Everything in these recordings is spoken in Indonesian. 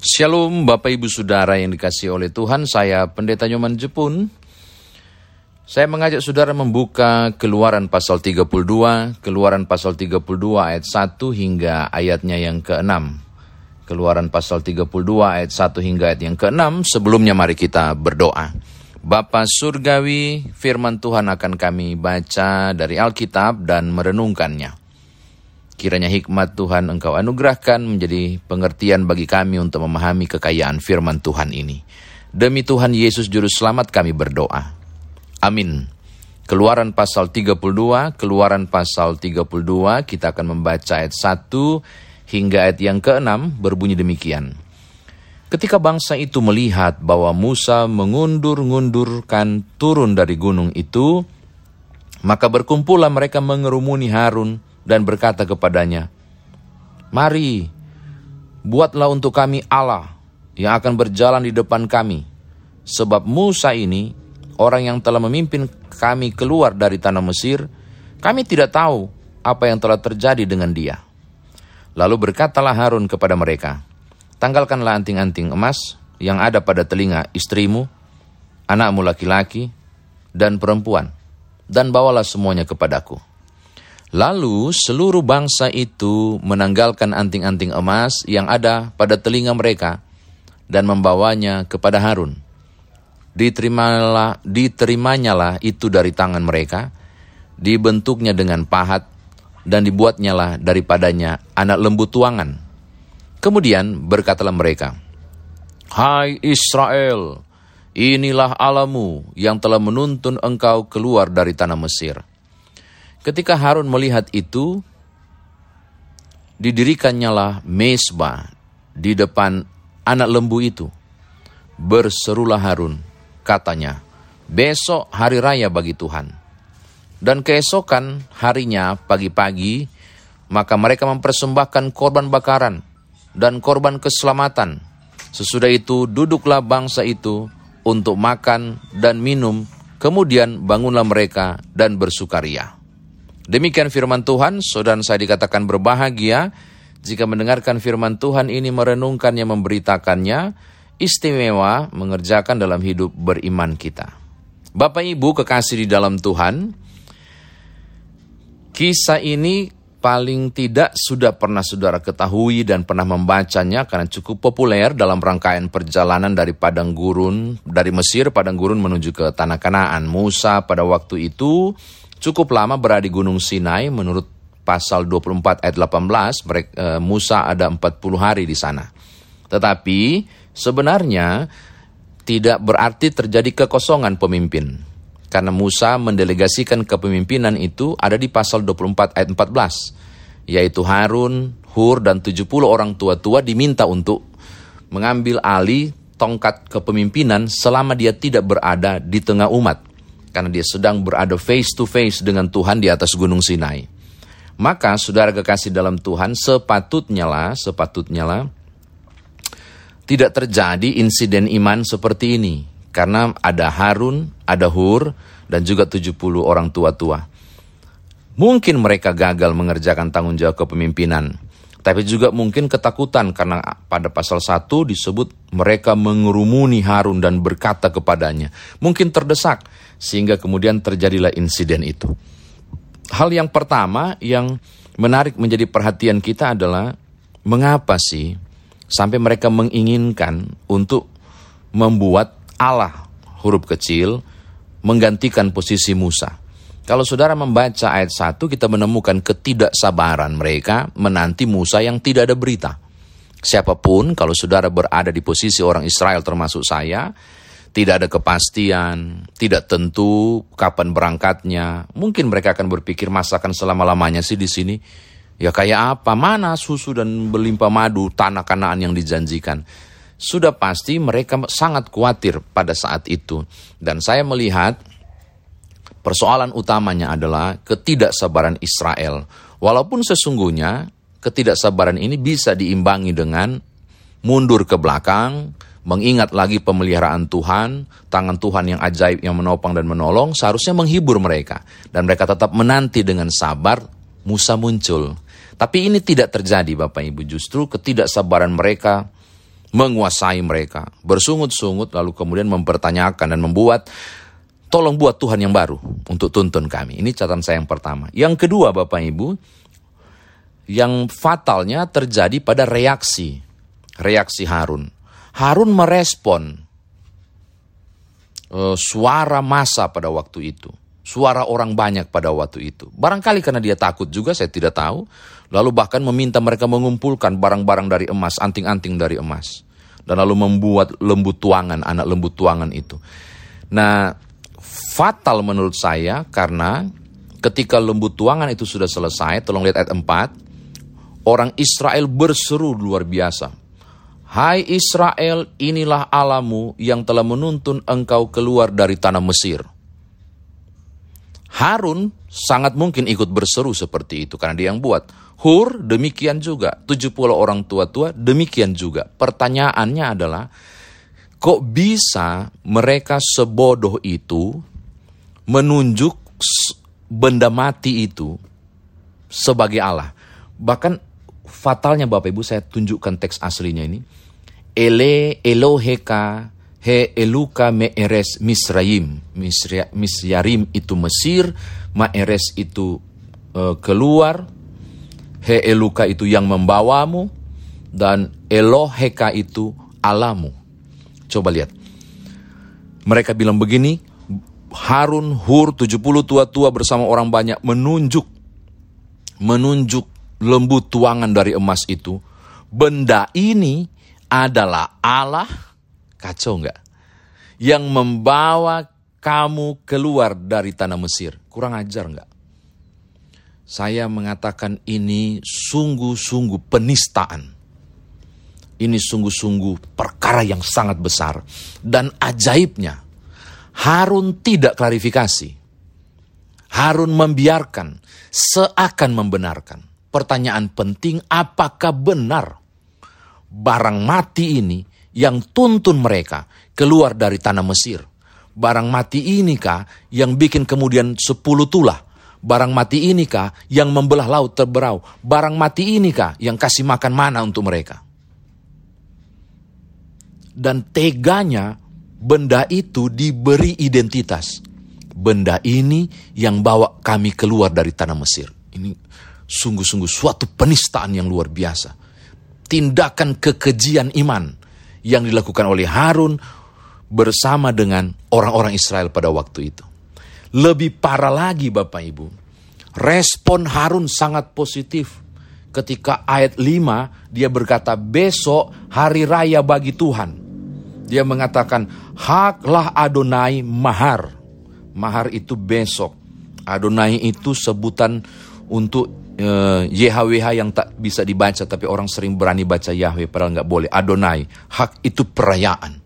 Shalom Bapak Ibu Saudara yang dikasih oleh Tuhan, saya Pendeta Nyoman Jepun. Saya mengajak saudara membuka keluaran pasal 32, keluaran pasal 32 ayat 1 hingga ayatnya yang ke-6. Keluaran pasal 32 ayat 1 hingga ayat yang ke-6, sebelumnya mari kita berdoa. Bapa Surgawi, firman Tuhan akan kami baca dari Alkitab dan merenungkannya. Kiranya hikmat Tuhan engkau anugerahkan menjadi pengertian bagi kami untuk memahami kekayaan firman Tuhan ini. Demi Tuhan Yesus Juru Selamat kami berdoa. Amin. Keluaran pasal 32, keluaran pasal 32, kita akan membaca ayat 1 hingga ayat yang ke-6 berbunyi demikian. Ketika bangsa itu melihat bahwa Musa mengundur-ngundurkan turun dari gunung itu, maka berkumpullah mereka mengerumuni Harun, dan berkata kepadanya, Mari, buatlah untuk kami Allah yang akan berjalan di depan kami. Sebab Musa ini, orang yang telah memimpin kami keluar dari tanah Mesir, kami tidak tahu apa yang telah terjadi dengan dia. Lalu berkatalah Harun kepada mereka, Tanggalkanlah anting-anting emas yang ada pada telinga istrimu, anakmu laki-laki, dan perempuan, dan bawalah semuanya kepadaku. Lalu seluruh bangsa itu menanggalkan anting-anting emas yang ada pada telinga mereka dan membawanya kepada Harun. Diterimalah, diterimanya itu dari tangan mereka, dibentuknya dengan pahat, dan dibuatnyalah daripadanya anak lembu tuangan. Kemudian berkatalah mereka, Hai Israel, inilah alamu yang telah menuntun engkau keluar dari tanah Mesir. Ketika Harun melihat itu, didirikannya lah mesbah di depan anak lembu itu. Berserulah Harun, katanya, besok hari raya bagi Tuhan. Dan keesokan harinya pagi-pagi, maka mereka mempersembahkan korban bakaran dan korban keselamatan. Sesudah itu duduklah bangsa itu untuk makan dan minum, kemudian bangunlah mereka dan bersukaria. Demikian firman Tuhan, saudara saya dikatakan berbahagia jika mendengarkan firman Tuhan ini merenungkannya, memberitakannya, istimewa mengerjakan dalam hidup beriman kita. Bapak Ibu kekasih di dalam Tuhan, kisah ini paling tidak sudah pernah saudara ketahui dan pernah membacanya karena cukup populer dalam rangkaian perjalanan dari padang gurun, dari Mesir padang gurun menuju ke tanah Kanaan. Musa pada waktu itu cukup lama berada di Gunung Sinai menurut pasal 24 ayat 18 mereka, e, Musa ada 40 hari di sana. Tetapi sebenarnya tidak berarti terjadi kekosongan pemimpin. Karena Musa mendelegasikan kepemimpinan itu ada di pasal 24 ayat 14. Yaitu Harun, Hur, dan 70 orang tua-tua diminta untuk mengambil alih tongkat kepemimpinan selama dia tidak berada di tengah umat karena dia sedang berada face to face dengan Tuhan di atas gunung Sinai. Maka saudara kekasih dalam Tuhan sepatutnya lah, sepatutnya lah tidak terjadi insiden iman seperti ini. Karena ada Harun, ada Hur, dan juga 70 orang tua-tua. Mungkin mereka gagal mengerjakan tanggung jawab kepemimpinan. Tapi juga mungkin ketakutan karena pada pasal 1 disebut mereka mengerumuni Harun dan berkata kepadanya. Mungkin terdesak sehingga kemudian terjadilah insiden itu. Hal yang pertama yang menarik menjadi perhatian kita adalah mengapa sih sampai mereka menginginkan untuk membuat Allah huruf kecil menggantikan posisi Musa. Kalau saudara membaca ayat 1, kita menemukan ketidaksabaran mereka menanti Musa yang tidak ada berita. Siapa pun, kalau saudara berada di posisi orang Israel termasuk saya, tidak ada kepastian, tidak tentu kapan berangkatnya. Mungkin mereka akan berpikir masakan selama-lamanya sih di sini. Ya kayak apa? Mana susu dan berlimpah madu tanah kanaan yang dijanjikan? Sudah pasti mereka sangat khawatir pada saat itu. Dan saya melihat Persoalan utamanya adalah ketidaksabaran Israel. Walaupun sesungguhnya ketidaksabaran ini bisa diimbangi dengan mundur ke belakang, mengingat lagi pemeliharaan Tuhan, tangan Tuhan yang ajaib yang menopang dan menolong, seharusnya menghibur mereka. Dan mereka tetap menanti dengan sabar Musa muncul. Tapi ini tidak terjadi Bapak Ibu, justru ketidaksabaran mereka menguasai mereka, bersungut-sungut lalu kemudian mempertanyakan dan membuat tolong buat Tuhan yang baru untuk tuntun kami. Ini catatan saya yang pertama. Yang kedua Bapak Ibu, yang fatalnya terjadi pada reaksi, reaksi Harun. Harun merespon uh, suara masa pada waktu itu, suara orang banyak pada waktu itu. Barangkali karena dia takut juga, saya tidak tahu. Lalu bahkan meminta mereka mengumpulkan barang-barang dari emas, anting-anting dari emas. Dan lalu membuat lembu tuangan, anak lembu tuangan itu. Nah, fatal menurut saya karena ketika lembu tuangan itu sudah selesai, tolong lihat ayat 4, orang Israel berseru luar biasa. Hai Israel, inilah alamu yang telah menuntun engkau keluar dari tanah Mesir. Harun sangat mungkin ikut berseru seperti itu karena dia yang buat. Hur demikian juga, 70 orang tua-tua demikian juga. Pertanyaannya adalah, kok bisa mereka sebodoh itu menunjuk benda mati itu sebagai Allah? Bahkan fatalnya Bapak Ibu saya tunjukkan teks aslinya ini. Ele Eloheka He Eluka Me'eres Misraim. Misyarim itu Mesir, Ma'eres itu uh, keluar, He Eluka itu yang membawamu, dan Eloheka itu alamu. Coba lihat. Mereka bilang begini, Harun, Hur, 70 tua-tua bersama orang banyak menunjuk, menunjuk lembu tuangan dari emas itu. Benda ini adalah Allah Kacau nggak? Yang membawa kamu keluar dari tanah Mesir. Kurang ajar nggak? Saya mengatakan ini sungguh-sungguh penistaan. Ini sungguh-sungguh perkara yang sangat besar. Dan ajaibnya, Harun tidak klarifikasi. Harun membiarkan, seakan membenarkan. Pertanyaan penting, apakah benar barang mati ini yang tuntun mereka keluar dari tanah Mesir. Barang mati inikah yang bikin kemudian sepuluh tulah? Barang mati inikah yang membelah laut terberau? Barang mati inikah yang kasih makan mana untuk mereka? Dan teganya benda itu diberi identitas. Benda ini yang bawa kami keluar dari tanah Mesir. Ini sungguh-sungguh suatu penistaan yang luar biasa. Tindakan kekejian iman yang dilakukan oleh Harun bersama dengan orang-orang Israel pada waktu itu. Lebih parah lagi Bapak Ibu, respon Harun sangat positif. Ketika ayat 5 dia berkata besok hari raya bagi Tuhan. Dia mengatakan haklah Adonai mahar. Mahar itu besok. Adonai itu sebutan untuk eh, YHWH yang tak bisa dibaca tapi orang sering berani baca Yahweh padahal nggak boleh. Adonai, hak itu perayaan.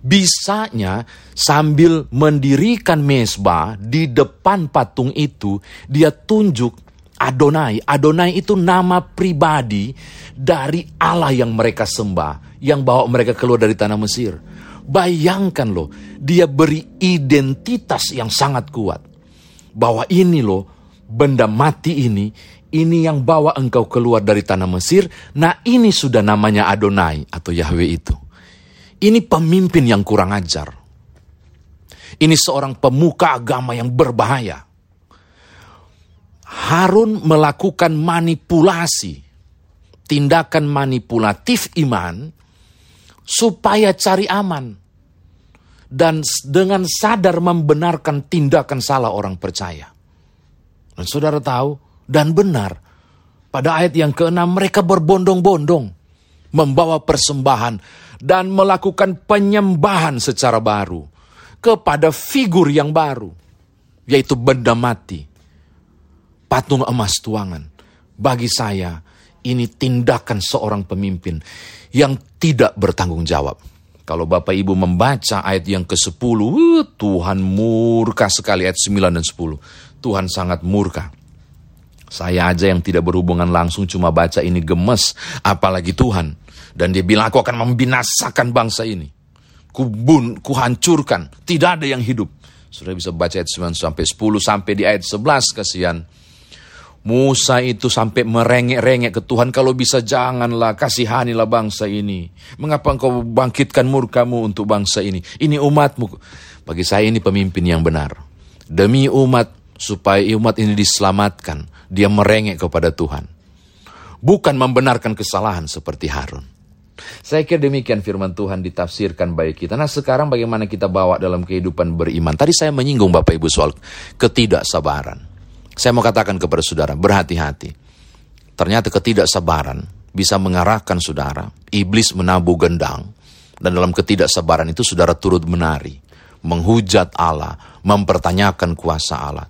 Bisanya sambil mendirikan mesbah di depan patung itu, dia tunjuk Adonai. Adonai itu nama pribadi dari Allah yang mereka sembah, yang bawa mereka keluar dari tanah Mesir. Bayangkan loh, dia beri identitas yang sangat kuat. Bahwa ini loh, benda mati ini, ini yang bawa engkau keluar dari tanah Mesir, nah ini sudah namanya Adonai atau Yahweh itu. Ini pemimpin yang kurang ajar. Ini seorang pemuka agama yang berbahaya. Harun melakukan manipulasi, tindakan manipulatif iman, supaya cari aman. Dan dengan sadar membenarkan tindakan salah orang percaya. Dan saudara tahu, dan benar, pada ayat yang keenam mereka berbondong-bondong membawa persembahan dan melakukan penyembahan secara baru kepada figur yang baru, yaitu benda mati, patung emas tuangan. Bagi saya, ini tindakan seorang pemimpin yang tidak bertanggung jawab. Kalau Bapak Ibu membaca ayat yang ke-10, Tuhan murka sekali ayat 9 dan 10. Tuhan sangat murka. Saya aja yang tidak berhubungan langsung cuma baca ini gemes, apalagi Tuhan. Dan dia bilang, aku akan membinasakan bangsa ini. Kubun, kuhancurkan, tidak ada yang hidup. Sudah bisa baca ayat 9 sampai 10 sampai di ayat 11 kasihan. Musa itu sampai merengek-rengek ke Tuhan, kalau bisa janganlah, kasihanilah bangsa ini. Mengapa engkau bangkitkan murkamu untuk bangsa ini? Ini umatmu. Bagi saya ini pemimpin yang benar. Demi umat, supaya umat ini diselamatkan, dia merengek kepada Tuhan. Bukan membenarkan kesalahan seperti Harun. Saya kira demikian firman Tuhan ditafsirkan baik kita. Nah sekarang bagaimana kita bawa dalam kehidupan beriman. Tadi saya menyinggung Bapak Ibu soal ketidaksabaran. Saya mau katakan kepada saudara, berhati-hati. Ternyata ketidaksabaran bisa mengarahkan saudara, iblis menabuh gendang, dan dalam ketidaksabaran itu saudara turut menari, menghujat Allah, mempertanyakan kuasa Allah.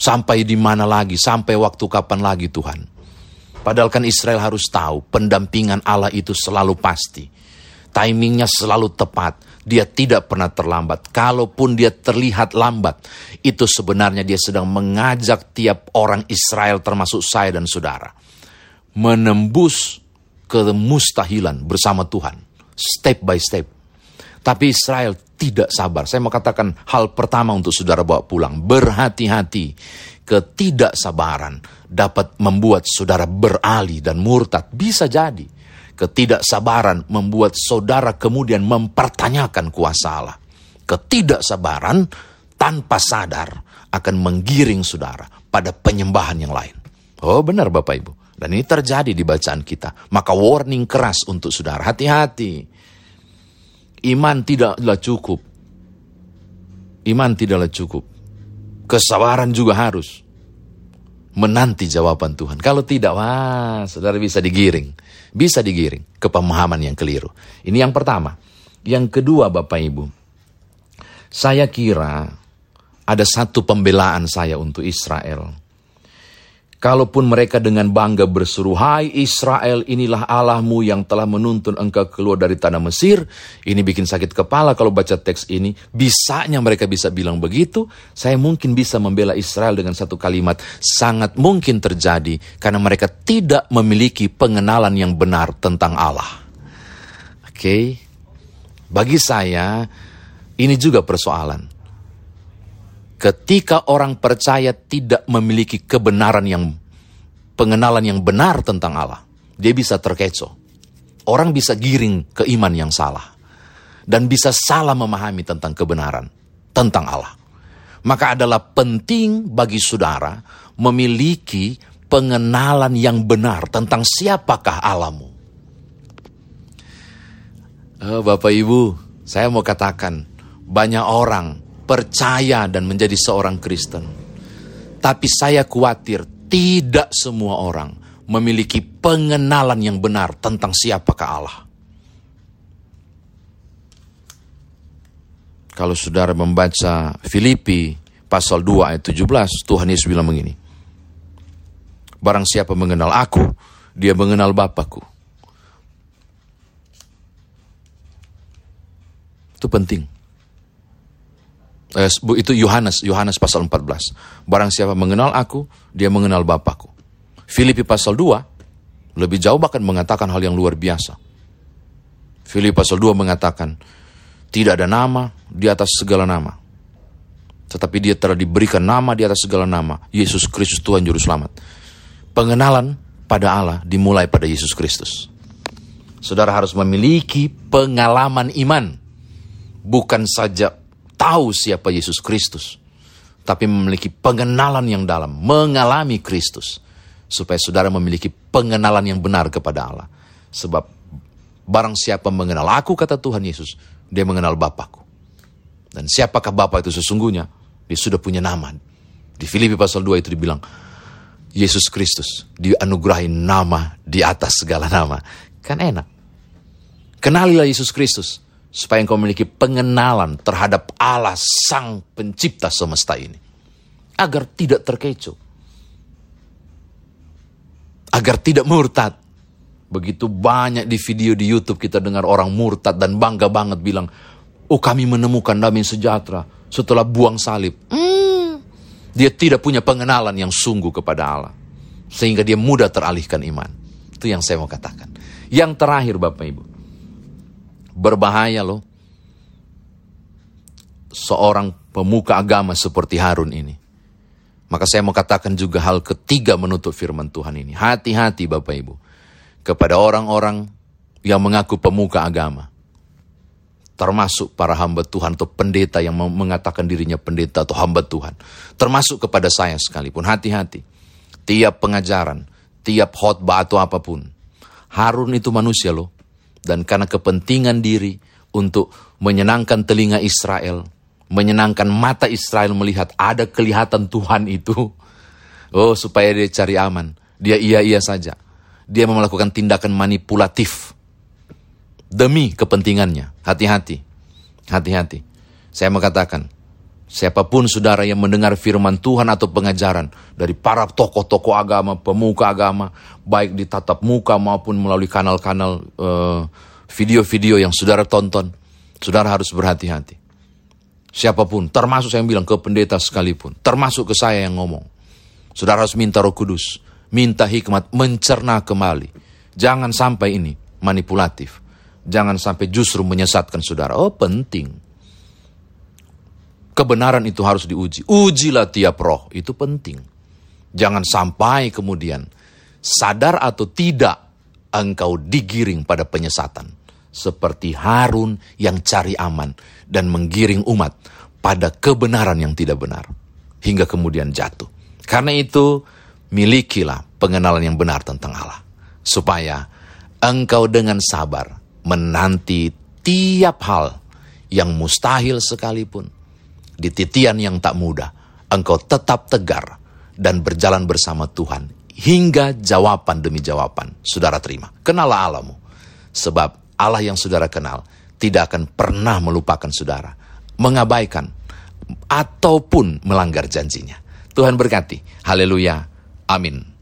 Sampai di mana lagi, sampai waktu kapan lagi Tuhan. Padahal kan Israel harus tahu, pendampingan Allah itu selalu pasti. Timingnya selalu tepat dia tidak pernah terlambat. Kalaupun dia terlihat lambat, itu sebenarnya dia sedang mengajak tiap orang Israel termasuk saya dan saudara. Menembus kemustahilan bersama Tuhan. Step by step. Tapi Israel tidak sabar. Saya mau katakan hal pertama untuk saudara bawa pulang. Berhati-hati. Ketidaksabaran dapat membuat saudara beralih dan murtad. Bisa jadi Ketidaksabaran membuat saudara kemudian mempertanyakan kuasa Allah. Ketidaksabaran tanpa sadar akan menggiring saudara pada penyembahan yang lain. Oh benar Bapak Ibu. Dan ini terjadi di bacaan kita. Maka warning keras untuk saudara. Hati-hati. Iman tidaklah cukup. Iman tidaklah cukup. Kesabaran juga harus menanti jawaban Tuhan. Kalau tidak, wah, saudara bisa digiring bisa digiring ke pemahaman yang keliru. Ini yang pertama. Yang kedua Bapak Ibu, saya kira ada satu pembelaan saya untuk Israel Kalaupun mereka dengan bangga berseru, Hai Israel, inilah Allahmu yang telah menuntun engkau keluar dari tanah Mesir. Ini bikin sakit kepala kalau baca teks ini. Bisanya mereka bisa bilang begitu. Saya mungkin bisa membela Israel dengan satu kalimat. Sangat mungkin terjadi karena mereka tidak memiliki pengenalan yang benar tentang Allah. Oke, okay? bagi saya ini juga persoalan ketika orang percaya tidak memiliki kebenaran yang pengenalan yang benar tentang Allah, dia bisa terkecoh. Orang bisa giring ke iman yang salah dan bisa salah memahami tentang kebenaran tentang Allah. Maka adalah penting bagi saudara memiliki pengenalan yang benar tentang siapakah Allahmu. Oh, Bapak Ibu, saya mau katakan banyak orang percaya dan menjadi seorang Kristen. Tapi saya khawatir tidak semua orang memiliki pengenalan yang benar tentang siapakah Allah. Kalau saudara membaca Filipi pasal 2 ayat 17, Tuhan Yesus bilang begini. Barang siapa mengenal aku, dia mengenal Bapakku. Itu penting. Eh, itu Yohanes, Yohanes pasal 14. Barang siapa mengenal aku, dia mengenal Bapakku. Filipi pasal 2, lebih jauh bahkan mengatakan hal yang luar biasa. Filipi pasal 2 mengatakan, tidak ada nama di atas segala nama. Tetapi dia telah diberikan nama di atas segala nama, Yesus Kristus Tuhan Juru Selamat. Pengenalan pada Allah dimulai pada Yesus Kristus. Saudara harus memiliki pengalaman iman. Bukan saja tahu siapa Yesus Kristus, tapi memiliki pengenalan yang dalam, mengalami Kristus, supaya saudara memiliki pengenalan yang benar kepada Allah. Sebab barang siapa mengenal aku, kata Tuhan Yesus, dia mengenal Bapakku. Dan siapakah Bapak itu sesungguhnya? Dia sudah punya nama. Di Filipi pasal 2 itu dibilang, Yesus Kristus dianugerahi nama di atas segala nama. Kan enak. Kenalilah Yesus Kristus supaya engkau memiliki pengenalan terhadap Allah Sang Pencipta semesta ini, agar tidak terkecoh, agar tidak murtad. Begitu banyak di video di YouTube kita dengar orang murtad dan bangga banget bilang, "Oh, kami menemukan damai sejahtera setelah buang salib." Hmm, dia tidak punya pengenalan yang sungguh kepada Allah, sehingga dia mudah teralihkan iman. Itu yang saya mau katakan. Yang terakhir, Bapak Ibu, Berbahaya loh. Seorang pemuka agama seperti Harun ini. Maka saya mau katakan juga hal ketiga menutup firman Tuhan ini. Hati-hati Bapak Ibu. Kepada orang-orang yang mengaku pemuka agama. Termasuk para hamba Tuhan atau pendeta yang mengatakan dirinya pendeta atau hamba Tuhan. Termasuk kepada saya sekalipun. Hati-hati. Tiap pengajaran, tiap khotbah atau apa pun. Harun itu manusia loh. Dan karena kepentingan diri untuk menyenangkan telinga Israel, menyenangkan mata Israel melihat ada kelihatan Tuhan itu. Oh, supaya dia cari aman. Dia iya-iya saja. Dia melakukan tindakan manipulatif. Demi kepentingannya. Hati-hati. Hati-hati. Saya mengatakan, siapa pun saudara yang mendengar firman Tuhan atau pengajaran dari para tokoh-tokoh agama, pemuka agama, baik di tatap muka maupun melalui kanal-kanal uh, video-video yang saudara tonton, saudara harus berhati-hati siapa pun, termasuk saya bilang ke pendeta sekalipun, termasuk ke saya yang ngomong. Saudara harus minta roh kudus, minta hikmat, mencerna kembali. Jangan sampai ini manipulatif. Jangan sampai justru menyesatkan saudara. Oh penting. Kebenaran itu harus diuji. Ujilah tiap roh, itu penting. Jangan sampai kemudian sadar atau tidak engkau digiring pada penyesatan seperti Harun yang cari aman dan menggiring umat pada kebenaran yang tidak benar hingga kemudian jatuh. Karena itu, milikilah pengenalan yang benar tentang Allah supaya engkau dengan sabar menanti tiap hal yang mustahil sekalipun di titian yang tak mudah engkau tetap tegar dan berjalan bersama Tuhan hingga jawaban demi jawaban saudara terima. Kenalah Allahmu sebab Allah yang saudara kenal tidak akan pernah melupakan saudara, mengabaikan ataupun melanggar janjinya. Tuhan berkati. Haleluya. Amin.